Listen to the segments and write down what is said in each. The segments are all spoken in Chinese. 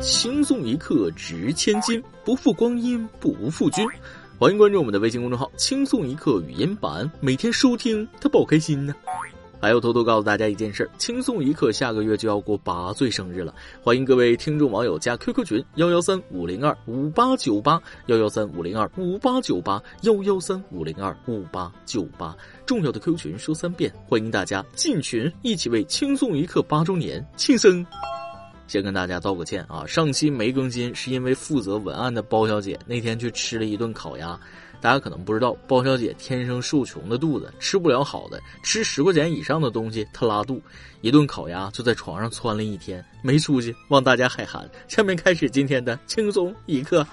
轻松一刻值千金，不负光阴不负君。欢迎关注我们的微信公众号“轻松一刻语音版”，每天收听他宝开心呢。还要偷偷告诉大家一件事：轻松一刻下个月就要过八岁生日了，欢迎各位听众网友加 QQ 群幺幺三五零二五八九八幺幺三五零二五八九八幺幺三五零二五八九八。重要的 QQ 群说三遍，欢迎大家进群，一起为轻松一刻八周年庆生。先跟大家道个歉啊，上期没更新是因为负责文案的包小姐那天去吃了一顿烤鸭。大家可能不知道，包小姐天生受穷的肚子，吃不了好的，吃十块钱以上的东西她拉肚，一顿烤鸭就在床上窜了一天，没出息，望大家海涵。下面开始今天的轻松一刻。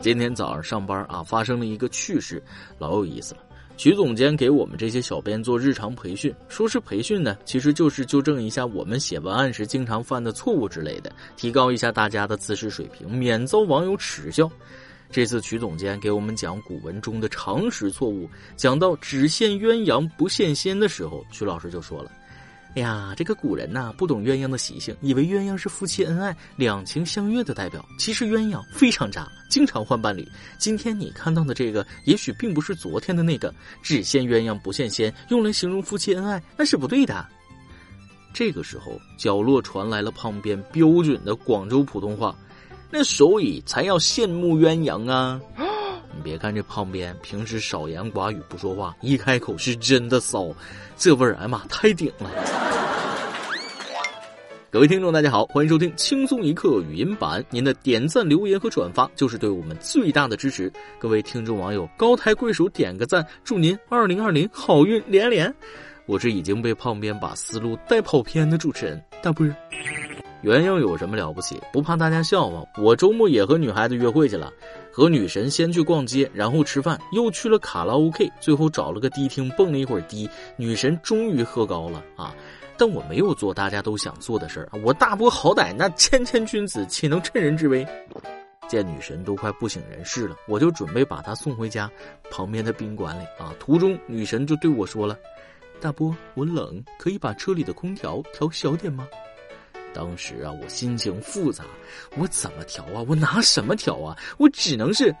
今天早上上班啊，发生了一个趣事，老有意思了。曲总监给我们这些小编做日常培训，说是培训呢，其实就是纠正一下我们写文案时经常犯的错误之类的，提高一下大家的姿势水平，免遭网友耻笑。这次曲总监给我们讲古文中的常识错误，讲到只羡鸳鸯不羡仙的时候，曲老师就说了。哎呀，这个古人呐，不懂鸳鸯的习性，以为鸳鸯是夫妻恩爱、两情相悦的代表。其实鸳鸯非常渣，经常换伴侣。今天你看到的这个，也许并不是昨天的那个。只羡鸳鸯不羡仙，用来形容夫妻恩爱，那是不对的。这个时候，角落传来了旁边标准的广州普通话，那所以才要羡慕鸳鸯啊。你别看这胖边平时少言寡语不说话，一开口是真的骚，这味儿哎妈太顶了！各位听众，大家好，欢迎收听轻松一刻语音版。您的点赞、留言和转发就是对我们最大的支持。各位听众网友，高抬贵手点个赞，祝您二零二零好运连连。我是已经被胖边把思路带跑偏的主持人大波。鸳鸯有什么了不起？不怕大家笑话。我周末也和女孩子约会去了，和女神先去逛街，然后吃饭，又去了卡拉 OK，最后找了个迪厅蹦了一会儿迪。女神终于喝高了啊！但我没有做大家都想做的事儿我大波好歹那谦谦君子，岂能趁人之危？见女神都快不省人事了，我就准备把她送回家旁边的宾馆里啊。途中女神就对我说了：“大波，我冷，可以把车里的空调调小点吗？”当时啊，我心情复杂，我怎么调啊？我拿什么调啊？我只能是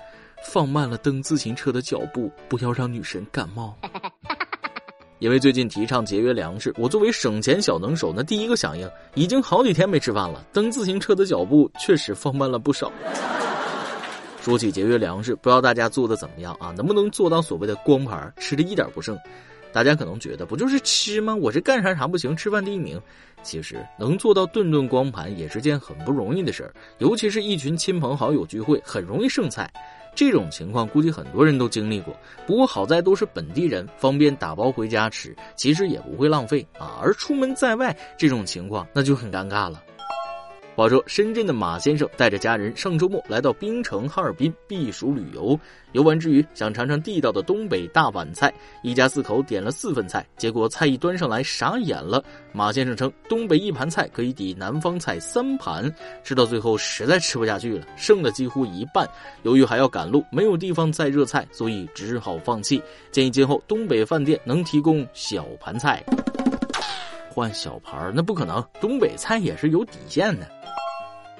放慢了蹬自行车的脚步，不要让女神感冒。因为最近提倡节约粮食，我作为省钱小能手，那第一个响应，已经好几天没吃饭了，蹬自行车的脚步确实放慢了不少。说起节约粮食，不知道大家做的怎么样啊？能不能做到所谓的光盘，吃的一点不剩？大家可能觉得不就是吃吗？我这干啥啥不行，吃饭第一名。其实能做到顿顿光盘也是件很不容易的事儿，尤其是一群亲朋好友聚会，很容易剩菜。这种情况估计很多人都经历过。不过好在都是本地人，方便打包回家吃，其实也不会浪费啊。而出门在外这种情况，那就很尴尬了。话说，深圳的马先生带着家人上周末来到冰城哈尔滨避暑旅游。游玩之余，想尝尝地道的东北大碗菜，一家四口点了四份菜，结果菜一端上来傻眼了。马先生称，东北一盘菜可以抵南方菜三盘，吃到最后实在吃不下去了，剩了几乎一半。由于还要赶路，没有地方再热菜，所以只好放弃。建议今后东北饭店能提供小盘菜，换小盘那不可能，东北菜也是有底线的。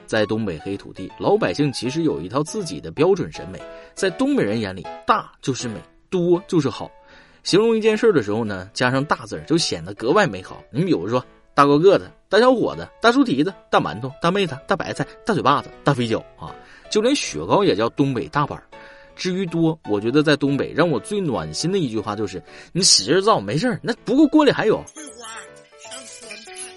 在东北黑土地，老百姓其实有一套自己的标准审美。在东北人眼里，大就是美，多就是好。形容一件事的时候呢，加上大字就显得格外美好。你比如说，大高个子、大小伙子、大猪蹄子、大馒头、大妹子、大白菜、大嘴巴子、大肥脚啊，就连雪糕也叫东北大板。至于多，我觉得在东北让我最暖心的一句话就是：“你使劲造，没事那不过锅里还有。”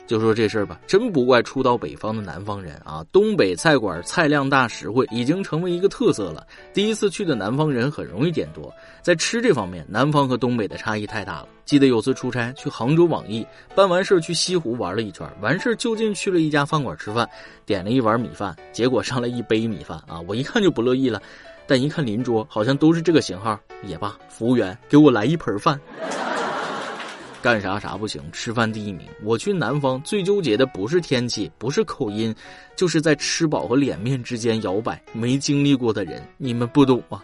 就说这事儿吧，真不怪初到北方的南方人啊！东北菜馆菜量大实惠，已经成为一个特色了。第一次去的南方人很容易点多，在吃这方面，南方和东北的差异太大了。记得有次出差去杭州网易，办完事儿去西湖玩了一圈，完事儿就近去了一家饭馆吃饭，点了一碗米饭，结果上来一杯米饭啊！我一看就不乐意了，但一看邻桌好像都是这个型号，也罢，服务员给我来一盆饭。干啥啥不行，吃饭第一名。我去南方最纠结的不是天气，不是口音，就是在吃饱和脸面之间摇摆。没经历过的人，你们不懂啊。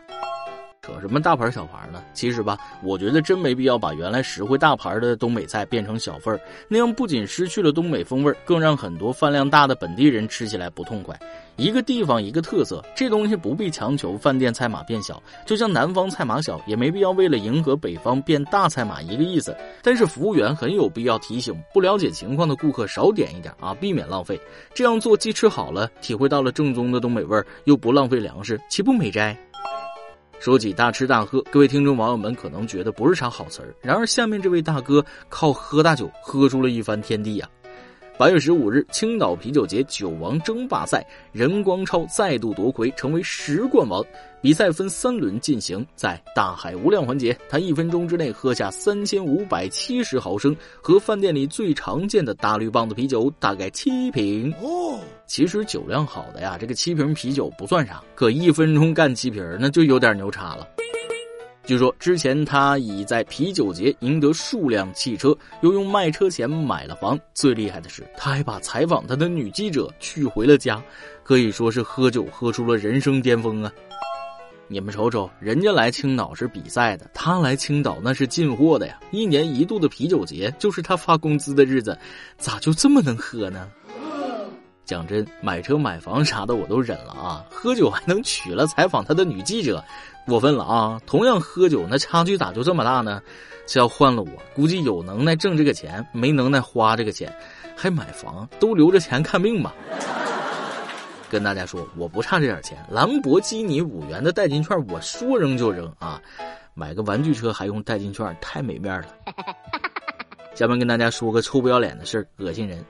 扯什么大牌小牌呢？其实吧，我觉得真没必要把原来实惠大牌的东北菜变成小份儿，那样不仅失去了东北风味，更让很多饭量大的本地人吃起来不痛快。一个地方一个特色，这东西不必强求饭店菜码变小，就像南方菜码小，也没必要为了迎合北方变大菜码一个意思。但是服务员很有必要提醒不了解情况的顾客少点一点啊，避免浪费。这样做既吃好了，体会到了正宗的东北味儿，又不浪费粮食，岂不美哉？说起大吃大喝，各位听众网友们可能觉得不是啥好词儿。然而，下面这位大哥靠喝大酒喝出了一番天地呀！八月十五日，青岛啤酒节酒王争霸赛，任光超再度夺魁，成为十冠王。比赛分三轮进行，在大海无量环节，他一分钟之内喝下三千五百七十毫升，和饭店里最常见的大绿棒子啤酒大概七瓶。哦，其实酒量好的呀，这个七瓶啤酒不算啥，可一分钟干七瓶，那就有点牛叉了。据说之前他已在啤酒节赢得数辆汽车，又用卖车钱买了房。最厉害的是，他还把采访他的女记者娶回了家，可以说是喝酒喝出了人生巅峰啊！你们瞅瞅，人家来青岛是比赛的，他来青岛那是进货的呀！一年一度的啤酒节就是他发工资的日子，咋就这么能喝呢？讲真，买车买房啥的我都忍了啊，喝酒还能娶了采访他的女记者。过分了啊！同样喝酒，那差距咋就这么大呢？这要换了我，估计有能耐挣这个钱，没能耐花这个钱，还买房，都留着钱看病吧。跟大家说，我不差这点钱，兰博基尼五元的代金券，我说扔就扔啊！买个玩具车还用代金券，太没面了。下面跟大家说个臭不要脸的事儿，恶心人。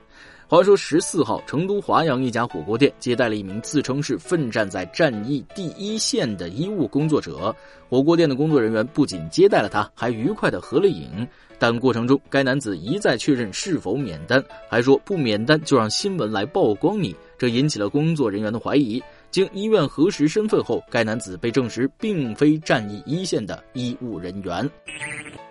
话说十四号，成都华阳一家火锅店接待了一名自称是奋战在战役第一线的医务工作者。火锅店的工作人员不仅接待了他，还愉快的合了影。但过程中，该男子一再确认是否免单，还说不免单就让新闻来曝光你，这引起了工作人员的怀疑。经医院核实身份后，该男子被证实并非战役一线的医务人员。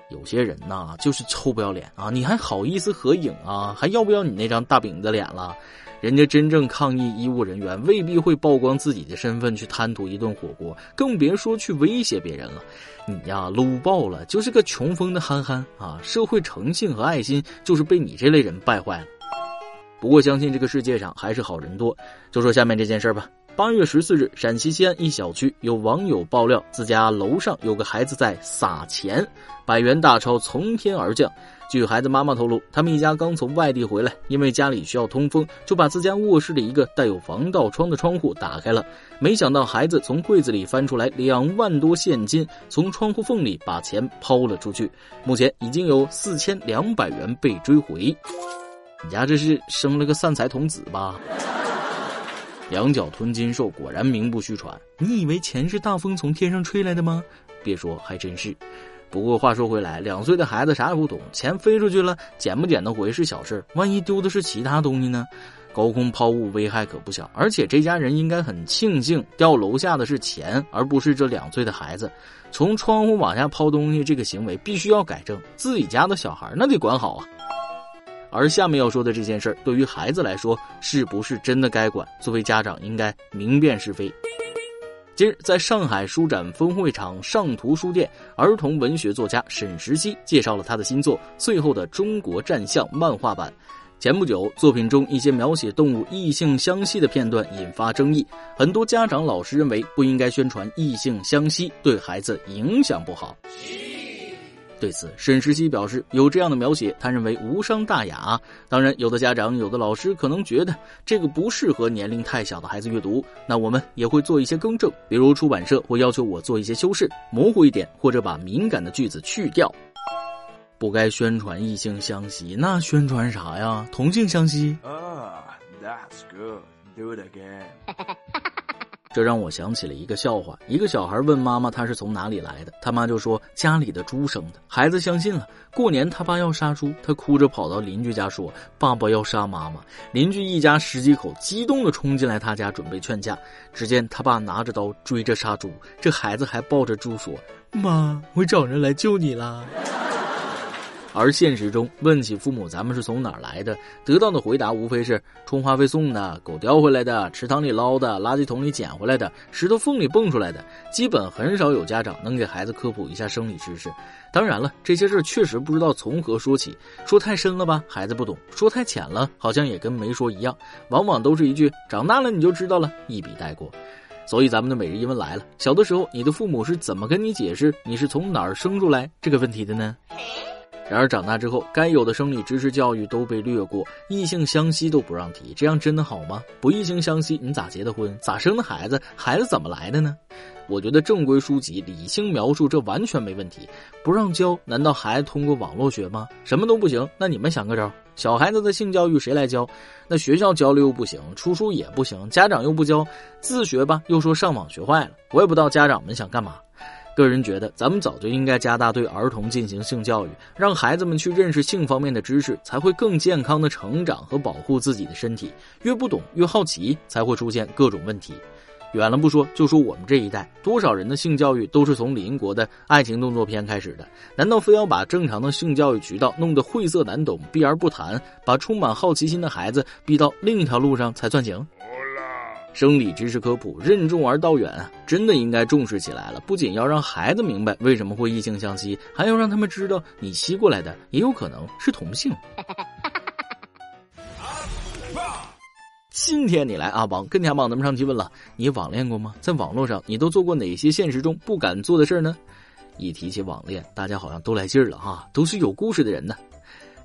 有些人呐，就是臭不要脸啊！你还好意思合影啊？还要不要你那张大饼子脸了？人家真正抗疫医务人员未必会曝光自己的身份去贪图一顿火锅，更别说去威胁别人了。你呀，low 爆了，就是个穷疯的憨憨啊！社会诚信和爱心就是被你这类人败坏了。不过，相信这个世界上还是好人多。就说下面这件事吧。八月十四日，陕西西安一小区有网友爆料，自家楼上有个孩子在撒钱，百元大钞从天而降。据孩子妈妈透露，他们一家刚从外地回来，因为家里需要通风，就把自家卧室的一个带有防盗窗的窗户打开了。没想到孩子从柜子里翻出来两万多现金，从窗户缝里把钱抛了出去。目前已经有四千两百元被追回。你家这是生了个散财童子吧？两脚吞金兽果然名不虚传。你以为钱是大风从天上吹来的吗？别说，还真是。不过话说回来，两岁的孩子啥也不懂，钱飞出去了，捡不捡得回是小事，万一丢的是其他东西呢？高空抛物危害可不小。而且这家人应该很庆幸掉楼下的是钱，而不是这两岁的孩子。从窗户往下抛东西这个行为必须要改正，自己家的小孩那得管好啊。而下面要说的这件事儿，对于孩子来说，是不是真的该管？作为家长，应该明辨是非。今日，在上海书展分会场上图书店，儿童文学作家沈石溪介绍了他的新作《最后的中国战象》漫画版。前不久，作品中一些描写动物异性相吸的片段引发争议，很多家长、老师认为不应该宣传异性相吸，对孩子影响不好。对此，沈石溪表示，有这样的描写，他认为无伤大雅。当然，有的家长、有的老师可能觉得这个不适合年龄太小的孩子阅读，那我们也会做一些更正，比如出版社会要求我做一些修饰，模糊一点，或者把敏感的句子去掉。不该宣传异性相吸，那宣传啥呀？同性相吸？啊，That's good. Do it again. 这让我想起了一个笑话：一个小孩问妈妈他是从哪里来的，他妈就说家里的猪生的。孩子相信了。过年他爸要杀猪，他哭着跑到邻居家说爸爸要杀妈妈。邻居一家十几口激动的冲进来他家准备劝架，只见他爸拿着刀追着杀猪，这孩子还抱着猪说：“妈，我找人来救你啦。”而现实中，问起父母咱们是从哪儿来的，得到的回答无非是充话费送的、狗叼回来的、池塘里捞的、垃圾桶里捡回来的、石头缝里蹦出来的，基本很少有家长能给孩子科普一下生理知识。当然了，这些事儿确实不知道从何说起，说太深了吧，孩子不懂；说太浅了，好像也跟没说一样。往往都是一句“长大了你就知道了”，一笔带过。所以咱们的每日一问来了：小的时候，你的父母是怎么跟你解释你是从哪儿生出来这个问题的呢？然而长大之后，该有的生理知识教育都被略过，异性相吸都不让提，这样真的好吗？不异性相吸，你咋结的婚？咋生的孩子？孩子怎么来的呢？我觉得正规书籍理性描述这完全没问题。不让教，难道孩子通过网络学吗？什么都不行，那你们想个招？小孩子的性教育谁来教？那学校教了又不行，出书也不行，家长又不教，自学吧又说上网学坏了。我也不知道家长们想干嘛。个人觉得，咱们早就应该加大对儿童进行性教育，让孩子们去认识性方面的知识，才会更健康的成长和保护自己的身体。越不懂越好奇，才会出现各种问题。远了不说，就说我们这一代，多少人的性教育都是从邻国的爱情动作片开始的？难道非要把正常的性教育渠道弄得晦涩难懂、避而不谈，把充满好奇心的孩子逼到另一条路上才算行？生理知识科普任重而道远啊，真的应该重视起来了。不仅要让孩子明白为什么会异性相吸，还要让他们知道，你吸过来的也有可能是同性。今天你来阿王跟天宝咱们上期问了，你网恋过吗？在网络上你都做过哪些现实中不敢做的事呢？一提起网恋，大家好像都来劲儿了哈，都是有故事的人呢。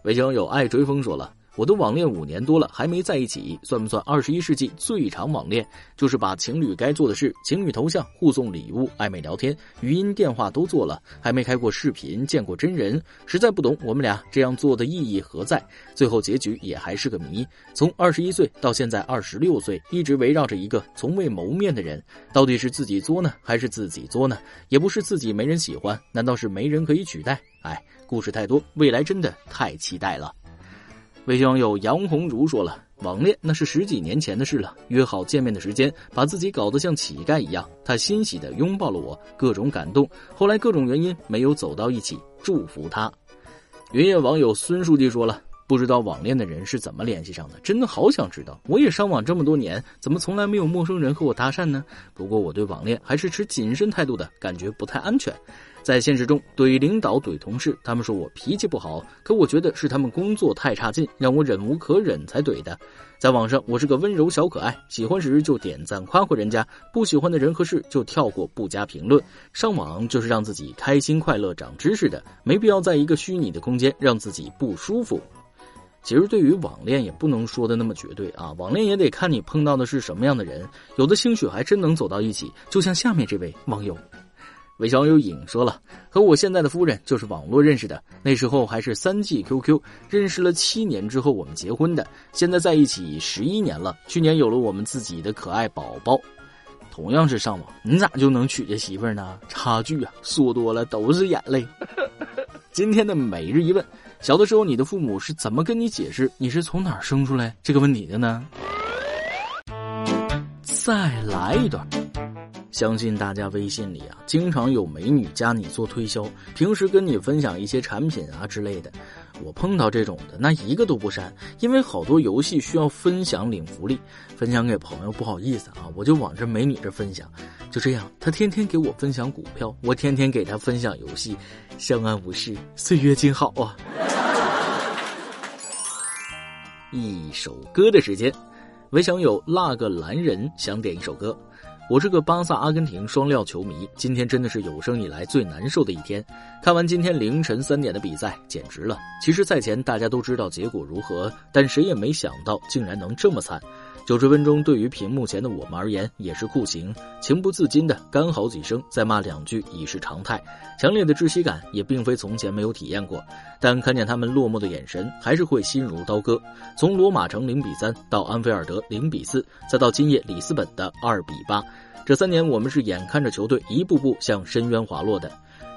围城有爱追风说了。我都网恋五年多了，还没在一起，算不算二十一世纪最长网恋？就是把情侣该做的事，情侣头像、互送礼物、暧昧聊天、语音电话都做了，还没开过视频、见过真人，实在不懂我们俩这样做的意义何在。最后结局也还是个谜。从二十一岁到现在二十六岁，一直围绕着一个从未谋面的人，到底是自己作呢，还是自己作呢？也不是自己没人喜欢，难道是没人可以取代？哎，故事太多，未来真的太期待了。微信网友杨红茹说了：“网恋那是十几年前的事了，约好见面的时间，把自己搞得像乞丐一样。他欣喜地拥抱了我，各种感动。后来各种原因没有走到一起，祝福他。”云夜网友孙书记说了：“不知道网恋的人是怎么联系上的，真的好想知道。我也上网这么多年，怎么从来没有陌生人和我搭讪呢？不过我对网恋还是持谨慎态度的，感觉不太安全。”在现实中怼领导怼同事，他们说我脾气不好，可我觉得是他们工作太差劲，让我忍无可忍才怼的。在网上，我是个温柔小可爱，喜欢时就点赞夸夸人家，不喜欢的人和事就跳过不加评论。上网就是让自己开心快乐、长知识的，没必要在一个虚拟的空间让自己不舒服。其实对于网恋也不能说的那么绝对啊，网恋也得看你碰到的是什么样的人，有的兴许还真能走到一起，就像下面这位网友。韦小友影说了，和我现在的夫人就是网络认识的，那时候还是三 G QQ，认识了七年之后我们结婚的，现在在一起十一年了，去年有了我们自己的可爱宝宝。同样是上网，你咋就能娶这媳妇呢？差距啊，说多了都是眼泪。今天的每日一问：小的时候你的父母是怎么跟你解释你是从哪儿生出来这个问题的呢？再来一段。相信大家微信里啊，经常有美女加你做推销，平时跟你分享一些产品啊之类的。我碰到这种的，那一个都不删，因为好多游戏需要分享领福利，分享给朋友不好意思啊，我就往这美女这分享。就这样，她天天给我分享股票，我天天给她分享游戏，相安无事，岁月静好啊。一首歌的时间，唯想有那个男人想点一首歌。我是个巴萨、阿根廷双料球迷，今天真的是有生以来最难受的一天。看完今天凌晨三点的比赛，简直了。其实赛前大家都知道结果如何，但谁也没想到竟然能这么惨。九十分钟对于屏幕前的我们而言也是酷刑，情不自禁的干嚎几声，再骂两句已是常态。强烈的窒息感也并非从前没有体验过，但看见他们落寞的眼神，还是会心如刀割。从罗马城零比三到安菲尔德零比四，再到今夜里斯本的二比八。这三年，我们是眼看着球队一步步向深渊滑落的。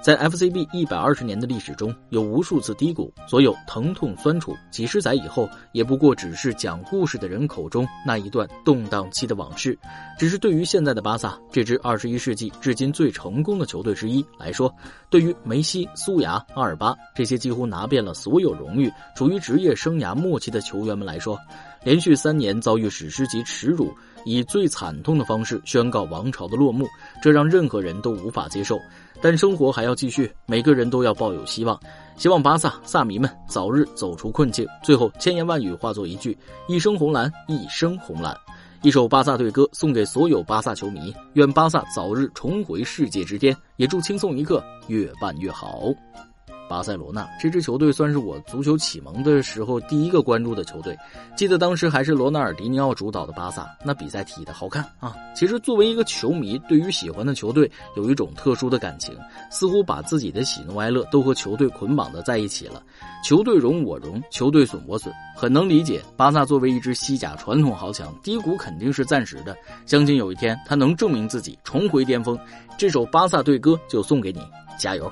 在 FCB 一百二十年的历史中，有无数次低谷，所有疼痛酸楚，几十载以后，也不过只是讲故事的人口中那一段动荡期的往事。只是对于现在的巴萨这支二十一世纪至今最成功的球队之一来说，对于梅西、苏牙、阿尔巴这些几乎拿遍了所有荣誉、处于职业生涯末期的球员们来说，连续三年遭遇史诗级耻辱，以最惨痛的方式宣告王朝的落幕，这让任何人都无法接受。但生活还要继续，每个人都要抱有希望，希望巴萨萨迷们早日走出困境。最后，千言万语化作一句：一生红蓝，一生红蓝。一首巴萨队歌送给所有巴萨球迷，愿巴萨早日重回世界之巅，也祝轻松一刻越办越好。巴塞罗那这支球队算是我足球启蒙的时候第一个关注的球队。记得当时还是罗纳尔迪尼奥主导的巴萨，那比赛踢的好看啊！其实作为一个球迷，对于喜欢的球队有一种特殊的感情，似乎把自己的喜怒哀乐都和球队捆绑的在一起了。球队荣我荣，球队损我损，很能理解。巴萨作为一支西甲传统豪强，低谷肯定是暂时的，相信有一天他能证明自己，重回巅峰。这首巴萨队歌就送给你，加油！